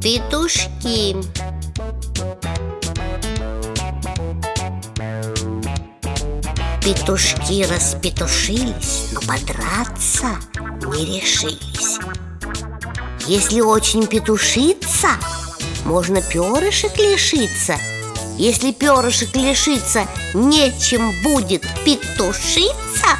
Петушки Петушки распетушились, но подраться не решились Если очень петушиться, можно перышек лишиться. Если перышек лишиться, нечем будет петушиться